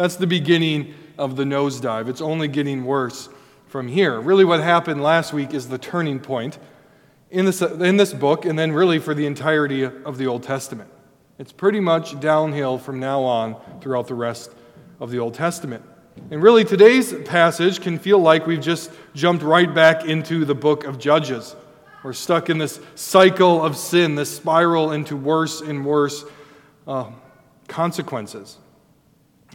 That's the beginning of the nosedive. It's only getting worse from here. Really, what happened last week is the turning point in this, in this book, and then really for the entirety of the Old Testament. It's pretty much downhill from now on throughout the rest of the Old Testament. And really, today's passage can feel like we've just jumped right back into the book of Judges. We're stuck in this cycle of sin, this spiral into worse and worse uh, consequences,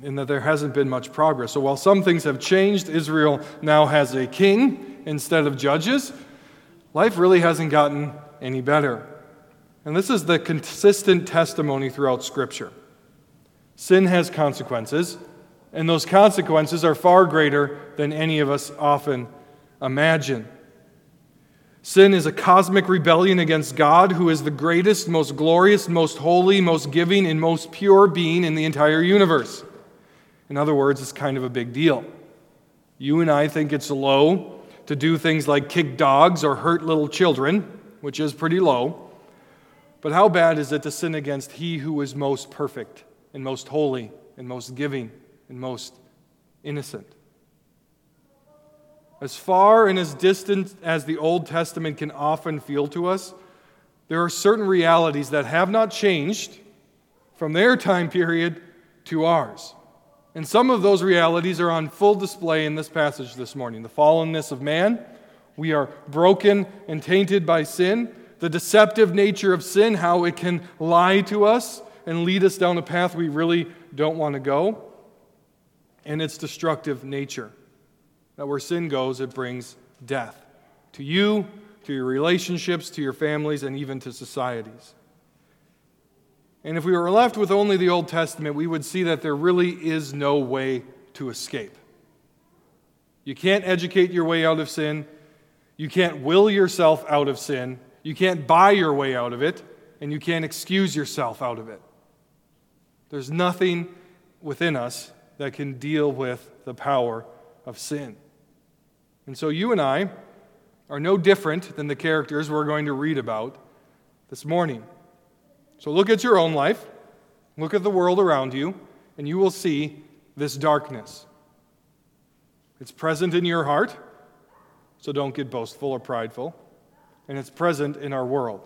in that there hasn't been much progress. So while some things have changed, Israel now has a king instead of judges, life really hasn't gotten any better. And this is the consistent testimony throughout Scripture. Sin has consequences, and those consequences are far greater than any of us often imagine. Sin is a cosmic rebellion against God, who is the greatest, most glorious, most holy, most giving, and most pure being in the entire universe. In other words, it's kind of a big deal. You and I think it's low to do things like kick dogs or hurt little children, which is pretty low. But how bad is it to sin against He who is most perfect and most holy and most giving and most innocent? As far and as distant as the Old Testament can often feel to us, there are certain realities that have not changed from their time period to ours. And some of those realities are on full display in this passage this morning the fallenness of man. We are broken and tainted by sin. The deceptive nature of sin, how it can lie to us and lead us down a path we really don't want to go. And its destructive nature that where sin goes, it brings death to you, to your relationships, to your families, and even to societies. And if we were left with only the Old Testament, we would see that there really is no way to escape. You can't educate your way out of sin. You can't will yourself out of sin. You can't buy your way out of it. And you can't excuse yourself out of it. There's nothing within us that can deal with the power of sin. And so you and I are no different than the characters we're going to read about this morning. So look at your own life, look at the world around you, and you will see this darkness. It's present in your heart, so don't get boastful or prideful, and it's present in our world.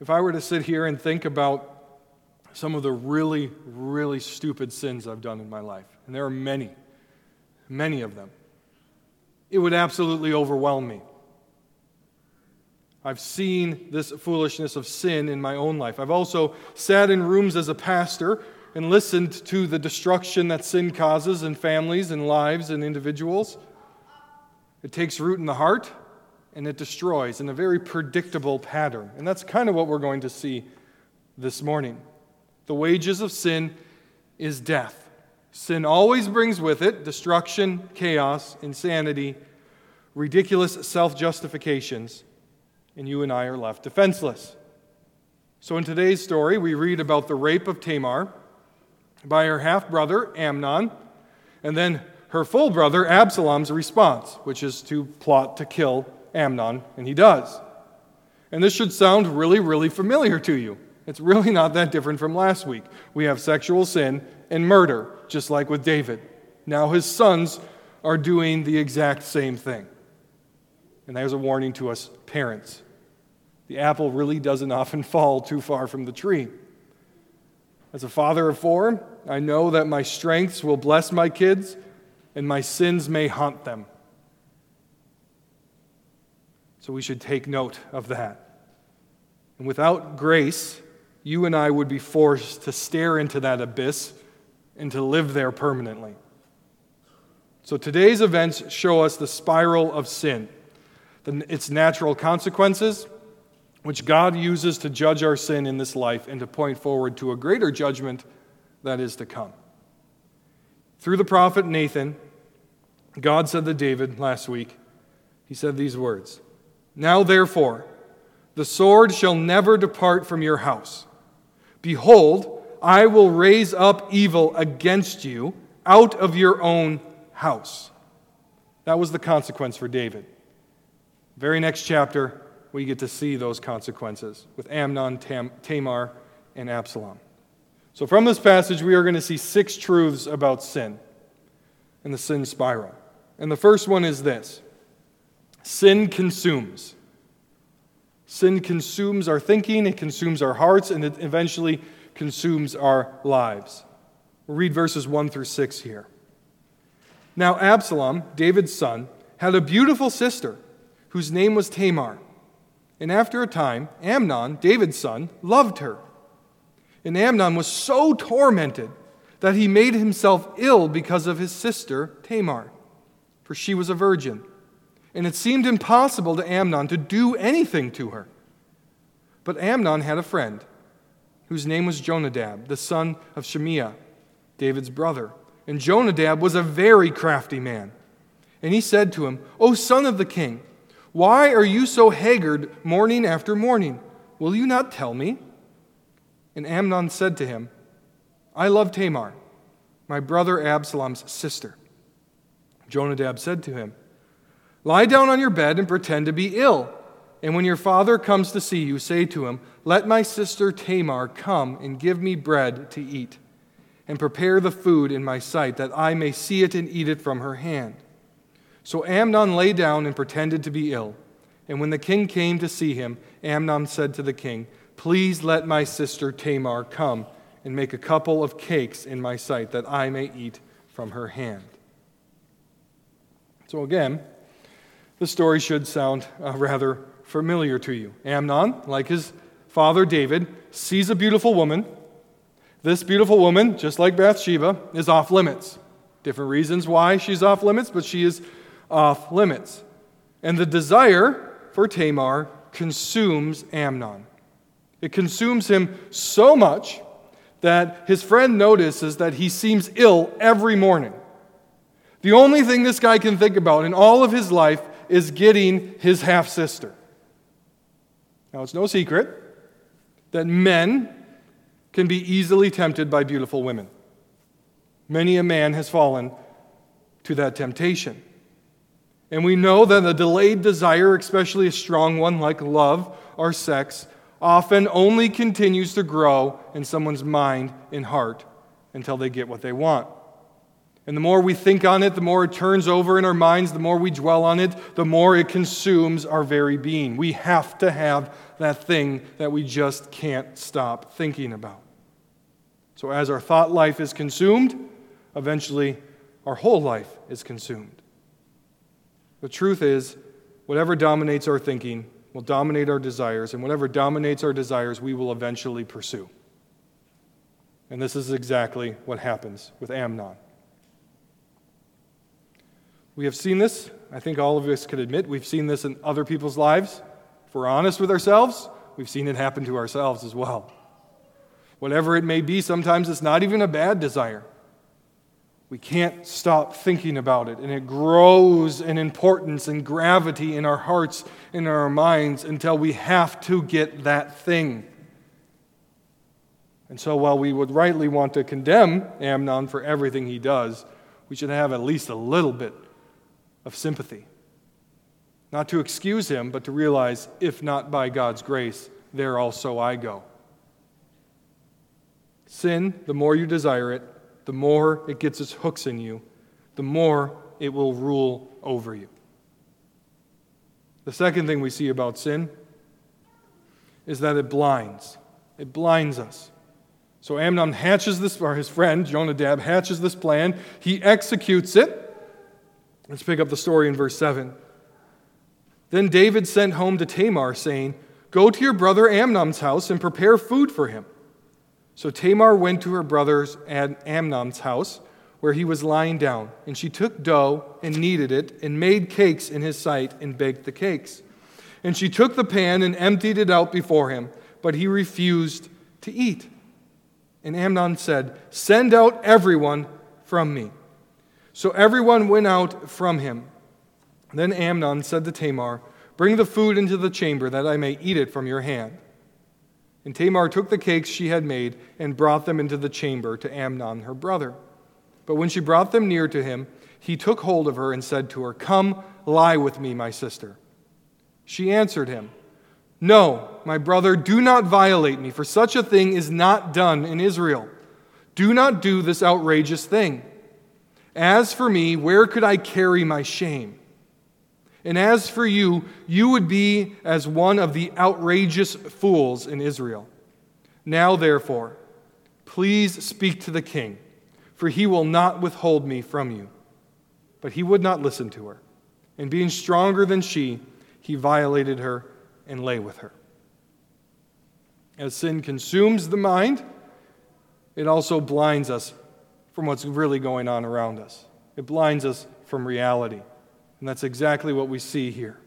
If I were to sit here and think about some of the really, really stupid sins I've done in my life, and there are many, many of them, it would absolutely overwhelm me. I've seen this foolishness of sin in my own life. I've also sat in rooms as a pastor and listened to the destruction that sin causes in families and lives and individuals. It takes root in the heart and it destroys in a very predictable pattern. And that's kind of what we're going to see this morning. The wages of sin is death. Sin always brings with it destruction, chaos, insanity, ridiculous self justifications, and you and I are left defenseless. So, in today's story, we read about the rape of Tamar by her half brother, Amnon, and then her full brother, Absalom's response, which is to plot to kill Amnon, and he does. And this should sound really, really familiar to you. It's really not that different from last week. We have sexual sin and murder, just like with David. Now his sons are doing the exact same thing. And there's a warning to us parents. The apple really doesn't often fall too far from the tree. As a father of four, I know that my strengths will bless my kids and my sins may haunt them. So we should take note of that. And without grace, you and I would be forced to stare into that abyss and to live there permanently. So today's events show us the spiral of sin, its natural consequences, which God uses to judge our sin in this life and to point forward to a greater judgment that is to come. Through the prophet Nathan, God said to David last week, He said these words Now therefore, the sword shall never depart from your house. Behold, I will raise up evil against you out of your own house. That was the consequence for David. Very next chapter, we get to see those consequences with Amnon, Tam, Tamar, and Absalom. So, from this passage, we are going to see six truths about sin and the sin spiral. And the first one is this sin consumes. Sin consumes our thinking, it consumes our hearts, and it eventually consumes our lives. We'll read verses 1 through 6 here. Now, Absalom, David's son, had a beautiful sister whose name was Tamar. And after a time, Amnon, David's son, loved her. And Amnon was so tormented that he made himself ill because of his sister Tamar, for she was a virgin. And it seemed impossible to Amnon to do anything to her. But Amnon had a friend whose name was Jonadab, the son of Shimeah, David's brother. And Jonadab was a very crafty man. And he said to him, O son of the king, why are you so haggard morning after morning? Will you not tell me? And Amnon said to him, I love Tamar, my brother Absalom's sister. Jonadab said to him, Lie down on your bed and pretend to be ill. And when your father comes to see you, say to him, Let my sister Tamar come and give me bread to eat, and prepare the food in my sight, that I may see it and eat it from her hand. So Amnon lay down and pretended to be ill. And when the king came to see him, Amnon said to the king, Please let my sister Tamar come and make a couple of cakes in my sight, that I may eat from her hand. So again, the story should sound uh, rather familiar to you. Amnon, like his father David, sees a beautiful woman. This beautiful woman, just like Bathsheba, is off limits. Different reasons why she's off limits, but she is off limits. And the desire for Tamar consumes Amnon. It consumes him so much that his friend notices that he seems ill every morning. The only thing this guy can think about in all of his life is getting his half sister. Now, it's no secret that men can be easily tempted by beautiful women. Many a man has fallen to that temptation. And we know that a delayed desire, especially a strong one like love or sex, often only continues to grow in someone's mind and heart until they get what they want. And the more we think on it, the more it turns over in our minds, the more we dwell on it, the more it consumes our very being. We have to have that thing that we just can't stop thinking about. So, as our thought life is consumed, eventually our whole life is consumed. The truth is, whatever dominates our thinking will dominate our desires, and whatever dominates our desires, we will eventually pursue. And this is exactly what happens with Amnon. We have seen this. I think all of us could admit we've seen this in other people's lives. If we're honest with ourselves, we've seen it happen to ourselves as well. Whatever it may be, sometimes it's not even a bad desire. We can't stop thinking about it, and it grows in importance and gravity in our hearts and in our minds until we have to get that thing. And so, while we would rightly want to condemn Amnon for everything he does, we should have at least a little bit of sympathy. Not to excuse him, but to realize, if not by God's grace, there also I go. Sin, the more you desire it, the more it gets its hooks in you, the more it will rule over you. The second thing we see about sin is that it blinds. It blinds us. So Amnon hatches this, or his friend Jonadab hatches this plan. He executes it. Let's pick up the story in verse 7. Then David sent home to Tamar, saying, Go to your brother Amnon's house and prepare food for him. So Tamar went to her brother's Amnon's house, where he was lying down, and she took dough and kneaded it, and made cakes in his sight, and baked the cakes. And she took the pan and emptied it out before him, but he refused to eat. And Amnon said, Send out everyone from me. So everyone went out from him. Then Amnon said to Tamar, Bring the food into the chamber, that I may eat it from your hand. And Tamar took the cakes she had made and brought them into the chamber to Amnon, her brother. But when she brought them near to him, he took hold of her and said to her, Come, lie with me, my sister. She answered him, No, my brother, do not violate me, for such a thing is not done in Israel. Do not do this outrageous thing. As for me, where could I carry my shame? And as for you, you would be as one of the outrageous fools in Israel. Now, therefore, please speak to the king, for he will not withhold me from you. But he would not listen to her. And being stronger than she, he violated her and lay with her. As sin consumes the mind, it also blinds us from what's really going on around us. It blinds us from reality. And that's exactly what we see here.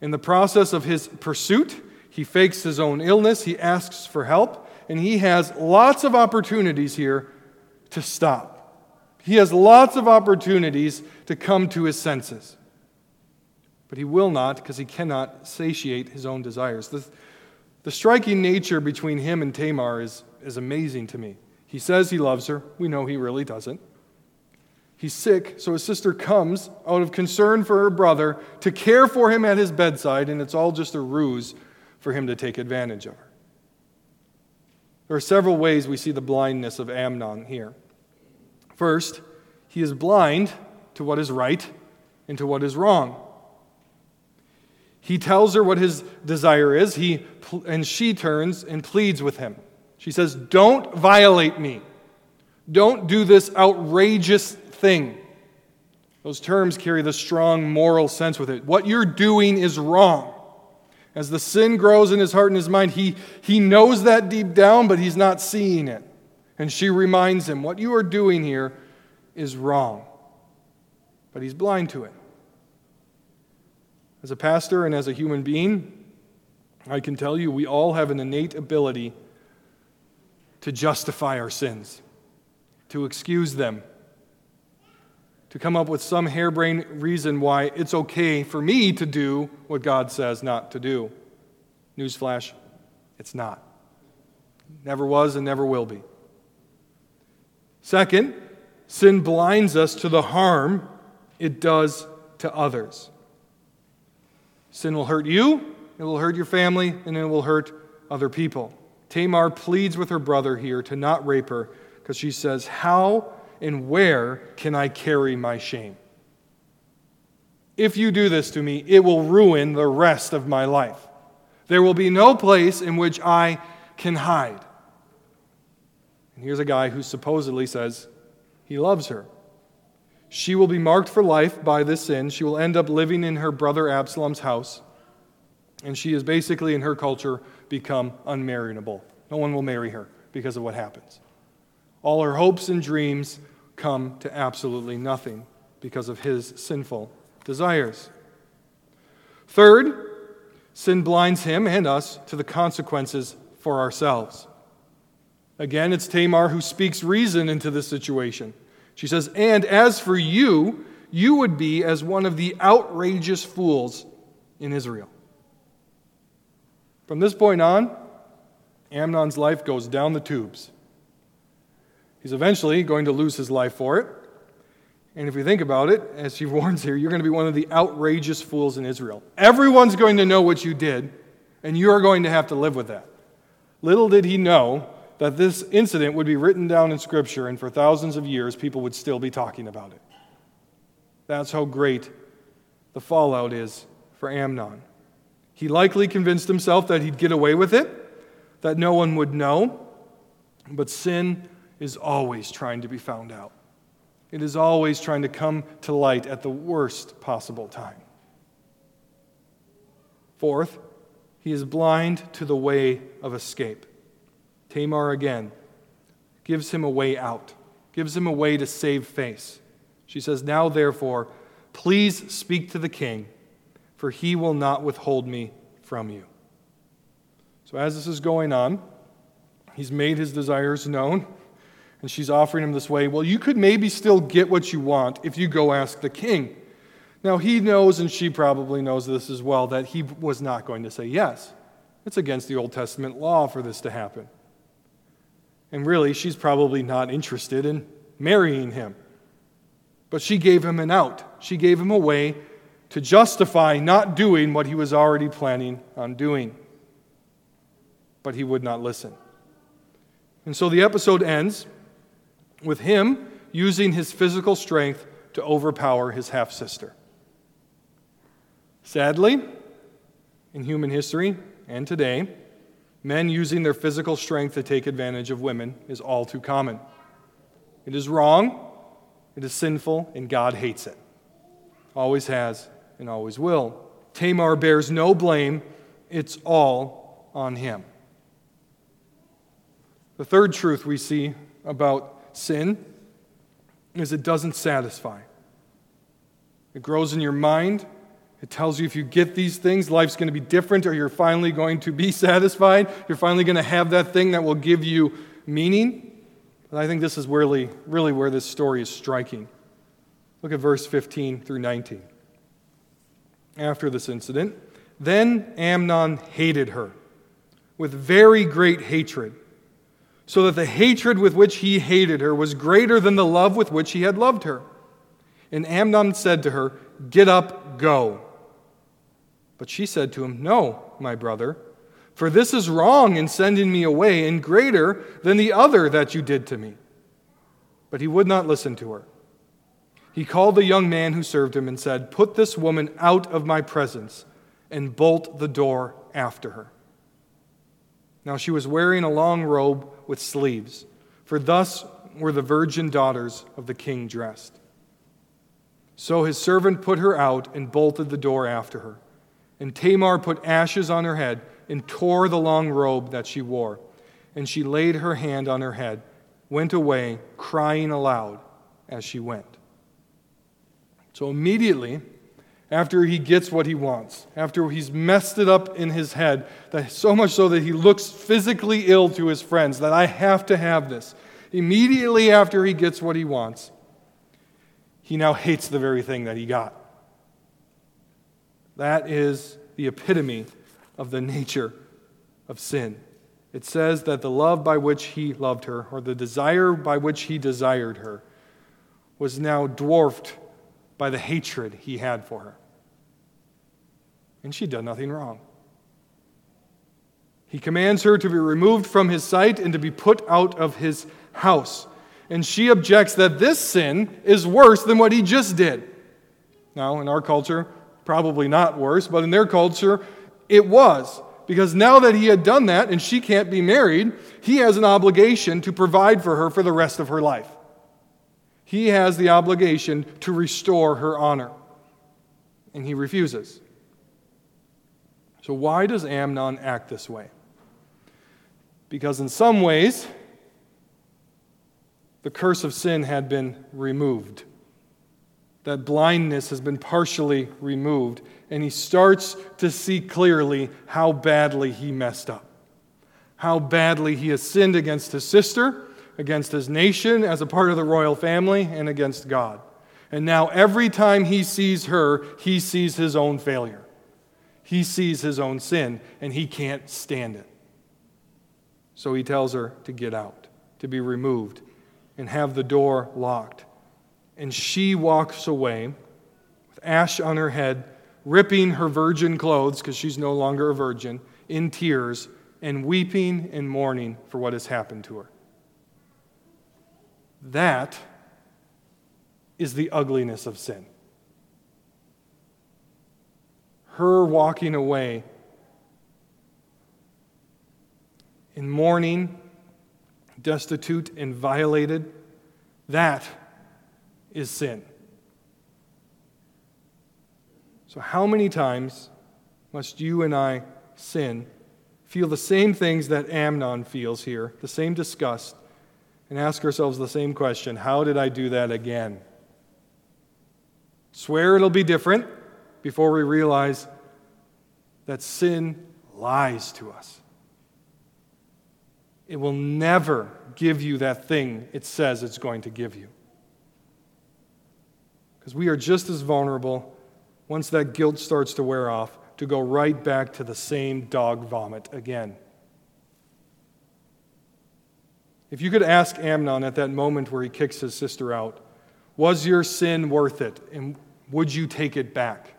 In the process of his pursuit, he fakes his own illness, he asks for help, and he has lots of opportunities here to stop. He has lots of opportunities to come to his senses. But he will not because he cannot satiate his own desires. The, the striking nature between him and Tamar is, is amazing to me. He says he loves her. We know he really doesn't. He's sick, so his sister comes out of concern for her brother to care for him at his bedside, and it's all just a ruse for him to take advantage of her. There are several ways we see the blindness of Amnon here. First, he is blind to what is right and to what is wrong. He tells her what his desire is, he, and she turns and pleads with him. She says, Don't violate me. Don't do this outrageous thing. Those terms carry the strong moral sense with it. What you're doing is wrong. As the sin grows in his heart and his mind, he, he knows that deep down, but he's not seeing it. And she reminds him, What you are doing here is wrong. But he's blind to it. As a pastor and as a human being, I can tell you we all have an innate ability to justify our sins, to excuse them, to come up with some harebrained reason why it's okay for me to do what God says not to do. Newsflash, it's not. Never was and never will be. Second, sin blinds us to the harm it does to others. Sin will hurt you, it will hurt your family, and it will hurt other people. Tamar pleads with her brother here to not rape her because she says, How and where can I carry my shame? If you do this to me, it will ruin the rest of my life. There will be no place in which I can hide. And here's a guy who supposedly says he loves her. She will be marked for life by this sin. She will end up living in her brother Absalom's house. And she is basically, in her culture, become unmarriable. No one will marry her because of what happens. All her hopes and dreams come to absolutely nothing because of his sinful desires. Third, sin blinds him and us to the consequences for ourselves. Again, it's Tamar who speaks reason into this situation. She says, And as for you, you would be as one of the outrageous fools in Israel. From this point on, Amnon's life goes down the tubes. He's eventually going to lose his life for it. And if you think about it, as he warns here, you're going to be one of the outrageous fools in Israel. Everyone's going to know what you did, and you're going to have to live with that. Little did he know that this incident would be written down in Scripture, and for thousands of years, people would still be talking about it. That's how great the fallout is for Amnon. He likely convinced himself that he'd get away with it, that no one would know, but sin is always trying to be found out. It is always trying to come to light at the worst possible time. Fourth, he is blind to the way of escape. Tamar again gives him a way out, gives him a way to save face. She says, Now therefore, please speak to the king, for he will not withhold me from you. So as this is going on, he's made his desires known. And she's offering him this way well, you could maybe still get what you want if you go ask the king. Now, he knows, and she probably knows this as well, that he was not going to say yes. It's against the Old Testament law for this to happen. And really, she's probably not interested in marrying him. But she gave him an out. She gave him a way to justify not doing what he was already planning on doing. But he would not listen. And so the episode ends with him using his physical strength to overpower his half sister. Sadly, in human history and today, men using their physical strength to take advantage of women is all too common. It is wrong, it is sinful, and God hates it. Always has and always will. Tamar bears no blame, it's all on him. The third truth we see about sin is it doesn't satisfy. It grows in your mind. It tells you if you get these things, life's going to be different, or you're finally going to be satisfied. You're finally going to have that thing that will give you meaning. I think this is really, really where this story is striking. Look at verse 15 through 19. After this incident, then Amnon hated her with very great hatred so that the hatred with which he hated her was greater than the love with which he had loved her. And Amnon said to her, Get up, go. But she said to him, No, my brother, for this is wrong in sending me away, and greater than the other that you did to me. But he would not listen to her. He called the young man who served him and said, Put this woman out of my presence, and bolt the door after her. Now she was wearing a long robe with sleeves, for thus were the virgin daughters of the king dressed. So his servant put her out and bolted the door after her. And Tamar put ashes on her head and tore the long robe that she wore. And she laid her hand on her head, went away, crying aloud as she went. So immediately, after he gets what he wants, after he's messed it up in his head, that so much so that he looks physically ill to his friends, that I have to have this. Immediately after he gets what he wants, he now hates the very thing that he got. That is the epitome of the nature of sin. It says that the love by which he loved her, or the desire by which he desired her, was now dwarfed by the hatred he had for her and she'd done nothing wrong. He commands her to be removed from his sight and to be put out of his house. And she objects that this sin is worse than what he just did. Now, in our culture, probably not worse, but in their culture, it was. Because now that he had done that and she can't be married, he has an obligation to provide for her for the rest of her life. He has the obligation to restore her honor. And he refuses. So, why does Amnon act this way? Because in some ways, the curse of sin had been removed. That blindness has been partially removed, and he starts to see clearly how badly he messed up. How badly he has sinned against his sister, against his nation as a part of the royal family, and against God. And now, every time he sees her, he sees his own failure. He sees his own sin and he can't stand it. So he tells her to get out, to be removed, and have the door locked. And she walks away with ash on her head, ripping her virgin clothes, because she's no longer a virgin, in tears, and weeping and mourning for what has happened to her. That is the ugliness of sin her walking away in mourning, destitute, and violated, that is sin. So, how many times must you and I sin, feel the same things that Amnon feels here, the same disgust, and ask ourselves the same question How did I do that again? Swear it'll be different before we realize that sin lies to us. It will never give you that thing it says it's going to give you. Because we are just as vulnerable once that guilt starts to wear off to go right back to the same dog vomit again. If you could ask Amnon at that moment where he kicks his sister out, was your sin worth it? And would you take it back?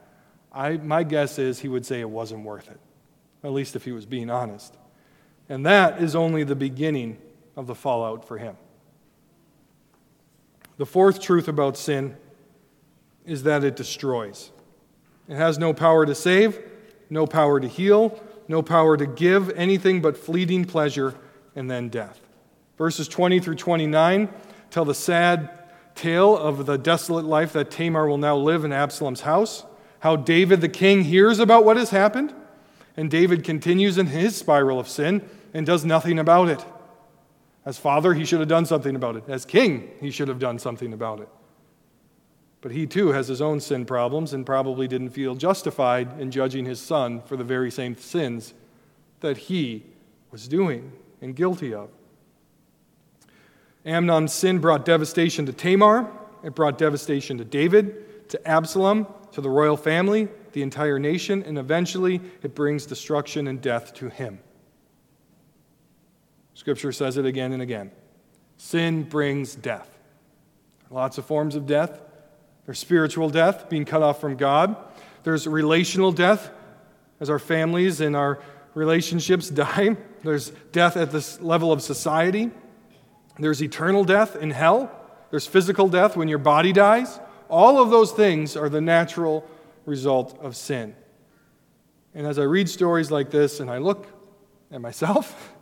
I, my guess is he would say it wasn't worth it, at least if he was being honest. And that is only the beginning of the fallout for him. The fourth truth about sin is that it destroys. It has no power to save, no power to heal, no power to give anything but fleeting pleasure and then death. Verses 20 through 29 tell the sad tale of the desolate life that Tamar will now live in Absalom's house, how David the king hears about what has happened, and David continues in his spiral of sin and does nothing about it. As father, he should have done something about it. As king, he should have done something about it. But he too has his own sin problems and probably didn't feel justified in judging his son for the very same sins that he was doing and guilty of. Amnon's sin brought devastation to Tamar, it brought devastation to David, to Absalom, to the royal family, the entire nation, and eventually it brings destruction and death to him. Scripture says it again and again. Sin brings death. Lots of forms of death. There's spiritual death, being cut off from God. There's relational death, as our families and our relationships die. There's death at this level of society. There's eternal death in hell. There's physical death when your body dies. All of those things are the natural result of sin. And as I read stories like this and I look at myself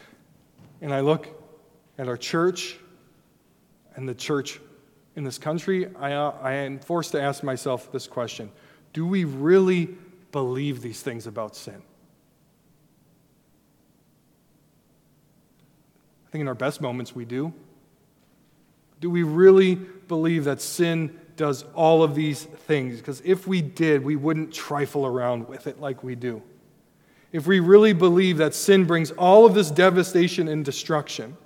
and I look at our church and the church in this country, I, uh, I am forced to ask myself this question Do we really believe these things about sin? I think in our best moments we do. Do we really believe that sin does all of these things? Because if we did, we wouldn't trifle around with it like we do. If we really believe that sin brings all of this devastation and destruction,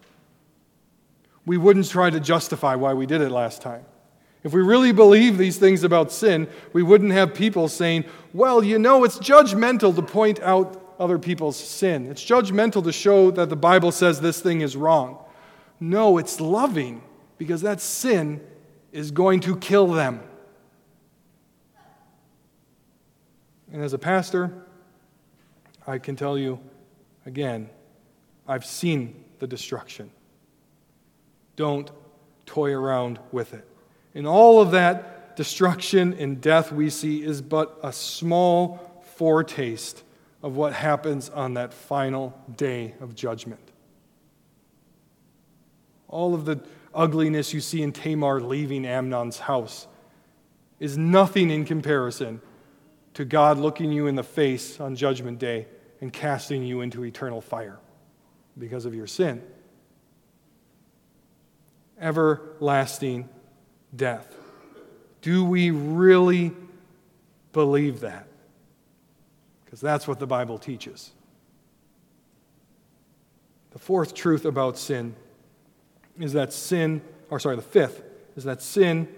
we wouldn't try to justify why we did it last time. If we really believe these things about sin, we wouldn't have people saying, well, you know, it's judgmental to point out other people's sin. It's judgmental to show that the Bible says this thing is wrong. No, it's loving because that sin is going to kill them. And as a pastor, I can tell you again, I've seen the destruction. Don't toy around with it. And all of that destruction and death we see is but a small foretaste of what happens on that final day of judgment. All of the ugliness you see in Tamar leaving Amnon's house is nothing in comparison to God looking you in the face on Judgment Day and casting you into eternal fire because of your sin. Everlasting death. Do we really believe that? because that's what the Bible teaches. The fourth truth about sin is that sin, or sorry, the fifth is that sin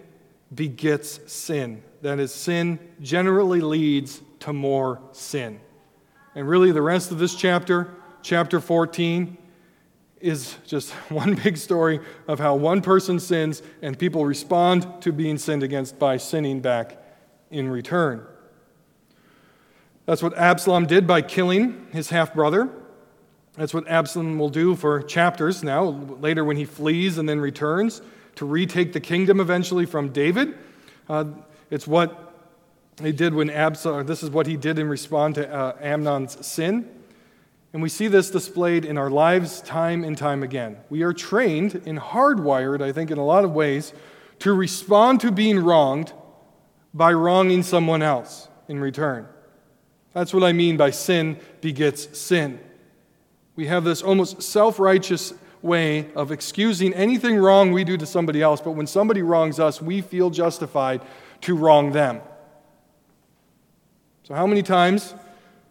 begets sin. That is, sin generally leads to more sin. And really, the rest of this chapter, chapter 14, is just one big story of how one person sins and people respond to being sinned against by sinning back in return. That's what Absalom did by killing his half brother. That's what Absalom will do for chapters now, later when he flees and then returns to retake the kingdom eventually from David. Uh, it's what he did when Absalom, this is what he did in response to uh, Amnon's sin. And we see this displayed in our lives time and time again. We are trained and hardwired, I think, in a lot of ways, to respond to being wronged by wronging someone else in return. That's what I mean by sin begets sin. We have this almost self righteous way of excusing anything wrong we do to somebody else, but when somebody wrongs us, we feel justified to wrong them. So, how many times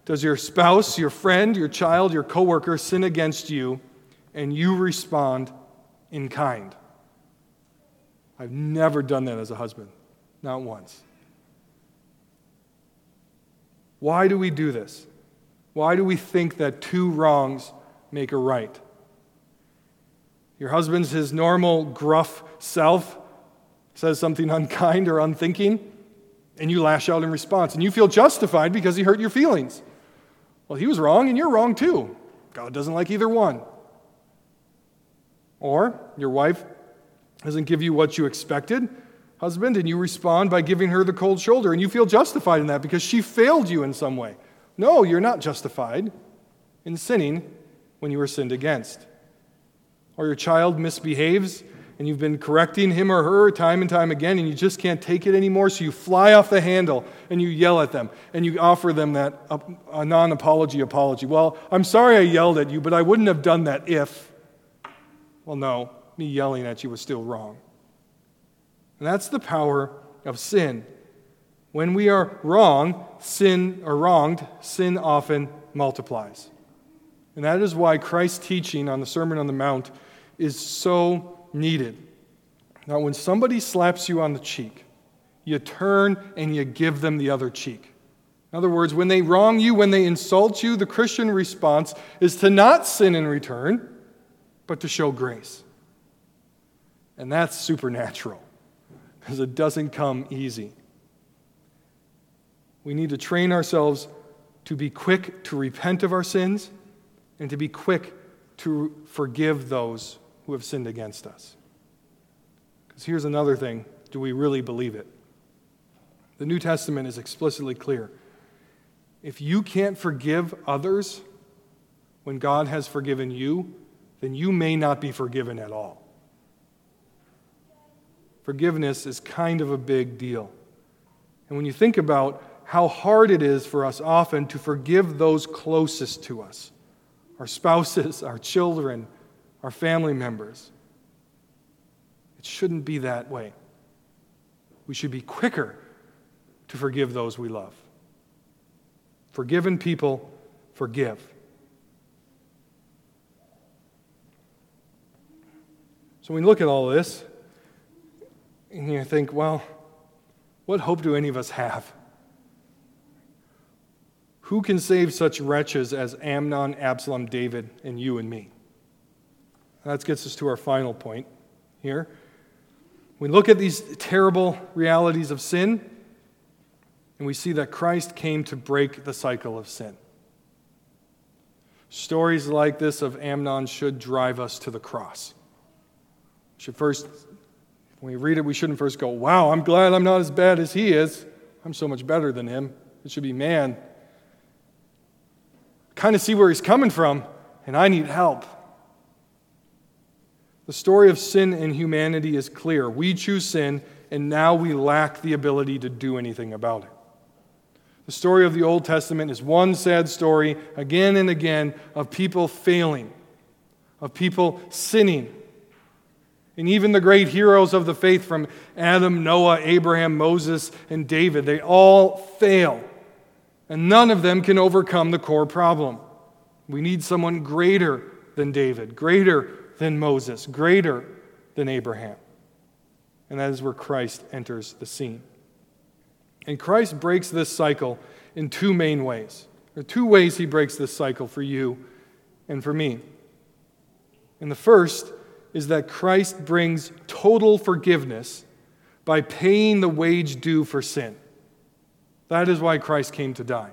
does your spouse, your friend, your child, your coworker sin against you and you respond in kind? I've never done that as a husband, not once. Why do we do this? Why do we think that two wrongs make a right? Your husband's his normal gruff self says something unkind or unthinking, and you lash out in response, and you feel justified because he hurt your feelings. Well, he was wrong, and you're wrong too. God doesn't like either one. Or your wife doesn't give you what you expected, husband, and you respond by giving her the cold shoulder, and you feel justified in that because she failed you in some way. No, you're not justified in sinning when you were sinned against. Or your child misbehaves and you've been correcting him or her time and time again, and you just can't take it anymore, so you fly off the handle and you yell at them and you offer them that a non apology apology. Well, I'm sorry I yelled at you, but I wouldn't have done that if. Well, no, me yelling at you was still wrong. And that's the power of sin. When we are wrong, sin or wronged, sin often multiplies. And that is why Christ's teaching on the Sermon on the Mount is so needed. Now, when somebody slaps you on the cheek, you turn and you give them the other cheek. In other words, when they wrong you, when they insult you, the Christian response is to not sin in return, but to show grace. And that's supernatural because it doesn't come easy. We need to train ourselves to be quick to repent of our sins and to be quick to forgive those who have sinned against us. Because here's another thing do we really believe it? The New Testament is explicitly clear. If you can't forgive others when God has forgiven you, then you may not be forgiven at all. Forgiveness is kind of a big deal. And when you think about how hard it is for us often to forgive those closest to us our spouses, our children, our family members. It shouldn't be that way. We should be quicker to forgive those we love. Forgiven people forgive. So when you look at all this, and you think, well, what hope do any of us have? Who can save such wretches as Amnon, Absalom, David, and you and me? That gets us to our final point here. We look at these terrible realities of sin, and we see that Christ came to break the cycle of sin. Stories like this of Amnon should drive us to the cross. We should first, when we read it, we shouldn't first go, Wow, I'm glad I'm not as bad as he is. I'm so much better than him. It should be, Man, kind of see where he's coming from, and I need help. The story of sin and humanity is clear. We choose sin, and now we lack the ability to do anything about it. The story of the Old Testament is one sad story again and again of people failing, of people sinning. And even the great heroes of the faith from Adam, Noah, Abraham, Moses, and David, they all fail. And none of them can overcome the core problem. We need someone greater than David, greater than Moses, greater than Abraham. And that is where Christ enters the scene. And Christ breaks this cycle in two main ways. There are two ways he breaks this cycle for you and for me. And the first is that Christ brings total forgiveness by paying the wage due for sin. That is why Christ came to die.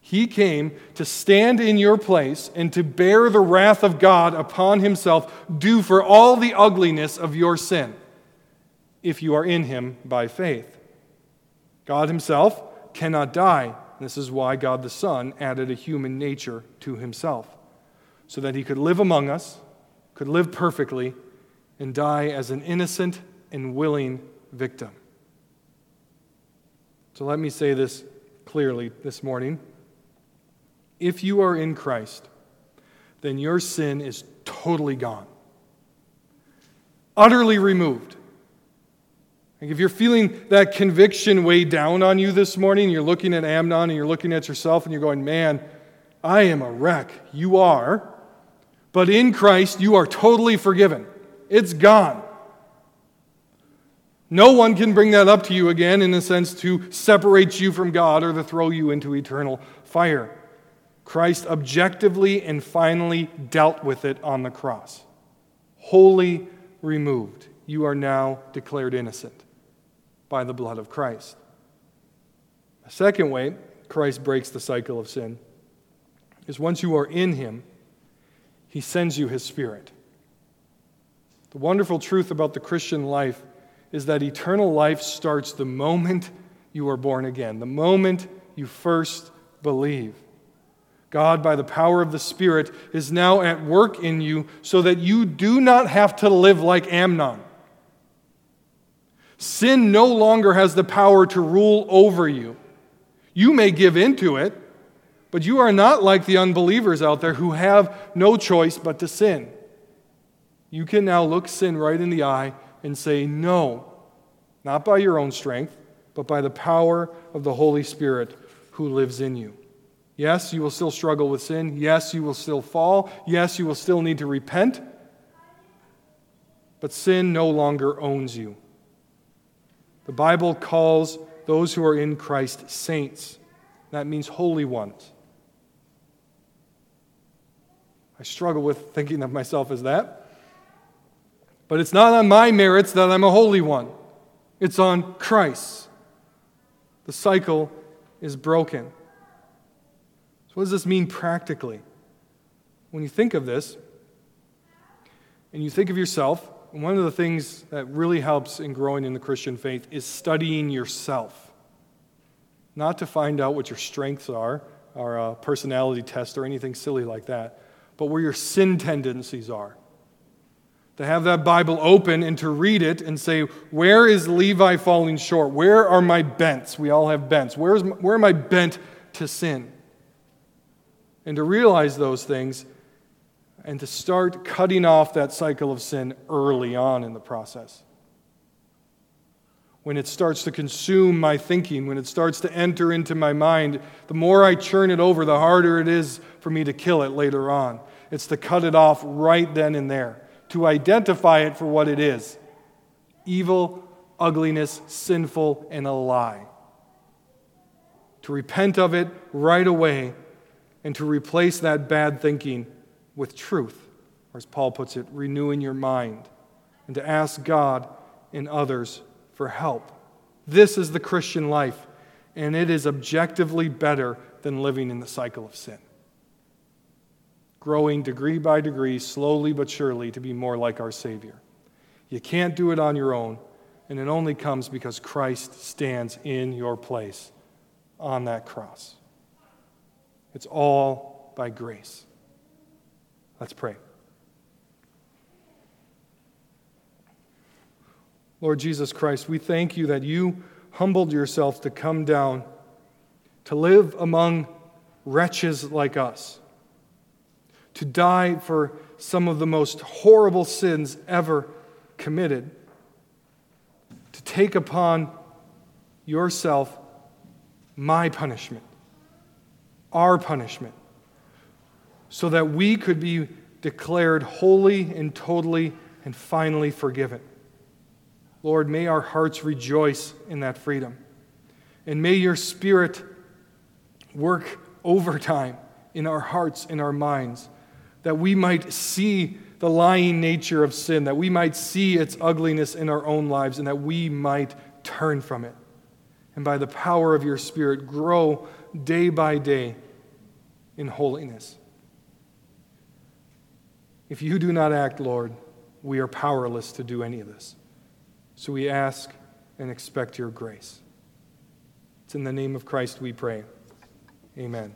He came to stand in your place and to bear the wrath of God upon himself, due for all the ugliness of your sin, if you are in him by faith. God himself cannot die. This is why God the Son added a human nature to himself, so that he could live among us, could live perfectly, and die as an innocent and willing victim. So let me say this clearly this morning. If you are in Christ, then your sin is totally gone, utterly removed. Like if you're feeling that conviction weigh down on you this morning, you're looking at Amnon and you're looking at yourself and you're going, man, I am a wreck. You are. But in Christ, you are totally forgiven. It's gone. No one can bring that up to you again in a sense to separate you from God or to throw you into eternal fire. Christ objectively and finally dealt with it on the cross. Wholly removed. You are now declared innocent by the blood of Christ. A second way Christ breaks the cycle of sin is once you are in Him, He sends you His Spirit. The wonderful truth about the Christian life is that eternal life starts the moment you are born again, the moment you first believe. God, by the power of the Spirit, is now at work in you so that you do not have to live like Amnon. Sin no longer has the power to rule over you. You may give into it, but you are not like the unbelievers out there who have no choice but to sin. You can now look sin right in the eye and say, No, not by your own strength, but by the power of the Holy Spirit who lives in you. Yes, you will still struggle with sin. Yes, you will still fall. Yes, you will still need to repent. But sin no longer owns you. The Bible calls those who are in Christ saints. That means holy ones. I struggle with thinking of myself as that. But it's not on my merits that I'm a holy one, it's on Christ. The cycle is broken. So, what does this mean practically? When you think of this, and you think of yourself, one of the things that really helps in growing in the Christian faith is studying yourself. Not to find out what your strengths are, or a personality test, or anything silly like that, but where your sin tendencies are. To have that Bible open and to read it and say, Where is Levi falling short? Where are my bents? We all have bents. Where's, where am I bent to sin? And to realize those things and to start cutting off that cycle of sin early on in the process. When it starts to consume my thinking, when it starts to enter into my mind, the more I churn it over, the harder it is for me to kill it later on. It's to cut it off right then and there, to identify it for what it is evil, ugliness, sinful, and a lie. To repent of it right away and to replace that bad thinking with truth, or as Paul puts it, renewing your mind, and to ask God and others for help. This is the Christian life, and it is objectively better than living in the cycle of sin growing degree by degree, slowly but surely, to be more like our Savior. You can't do it on your own, and it only comes because Christ stands in your place on that cross. It's all by grace. Let's pray. Lord Jesus Christ, we thank you that you humbled yourself to come down, to live among wretches like us to die for some of the most horrible sins ever committed, to take upon yourself my punishment, our punishment, so that we could be declared holy and totally and finally forgiven. Lord, may our hearts rejoice in that freedom. And may your Spirit work overtime in our hearts, in our minds that we might see the lying nature of sin, that we might see its ugliness in our own lives, and that we might turn from it. And by the power of your Spirit, grow day by day in holiness. If you do not act, Lord, we are powerless to do any of this. So we ask and expect your grace. It's in the name of Christ we pray. Amen.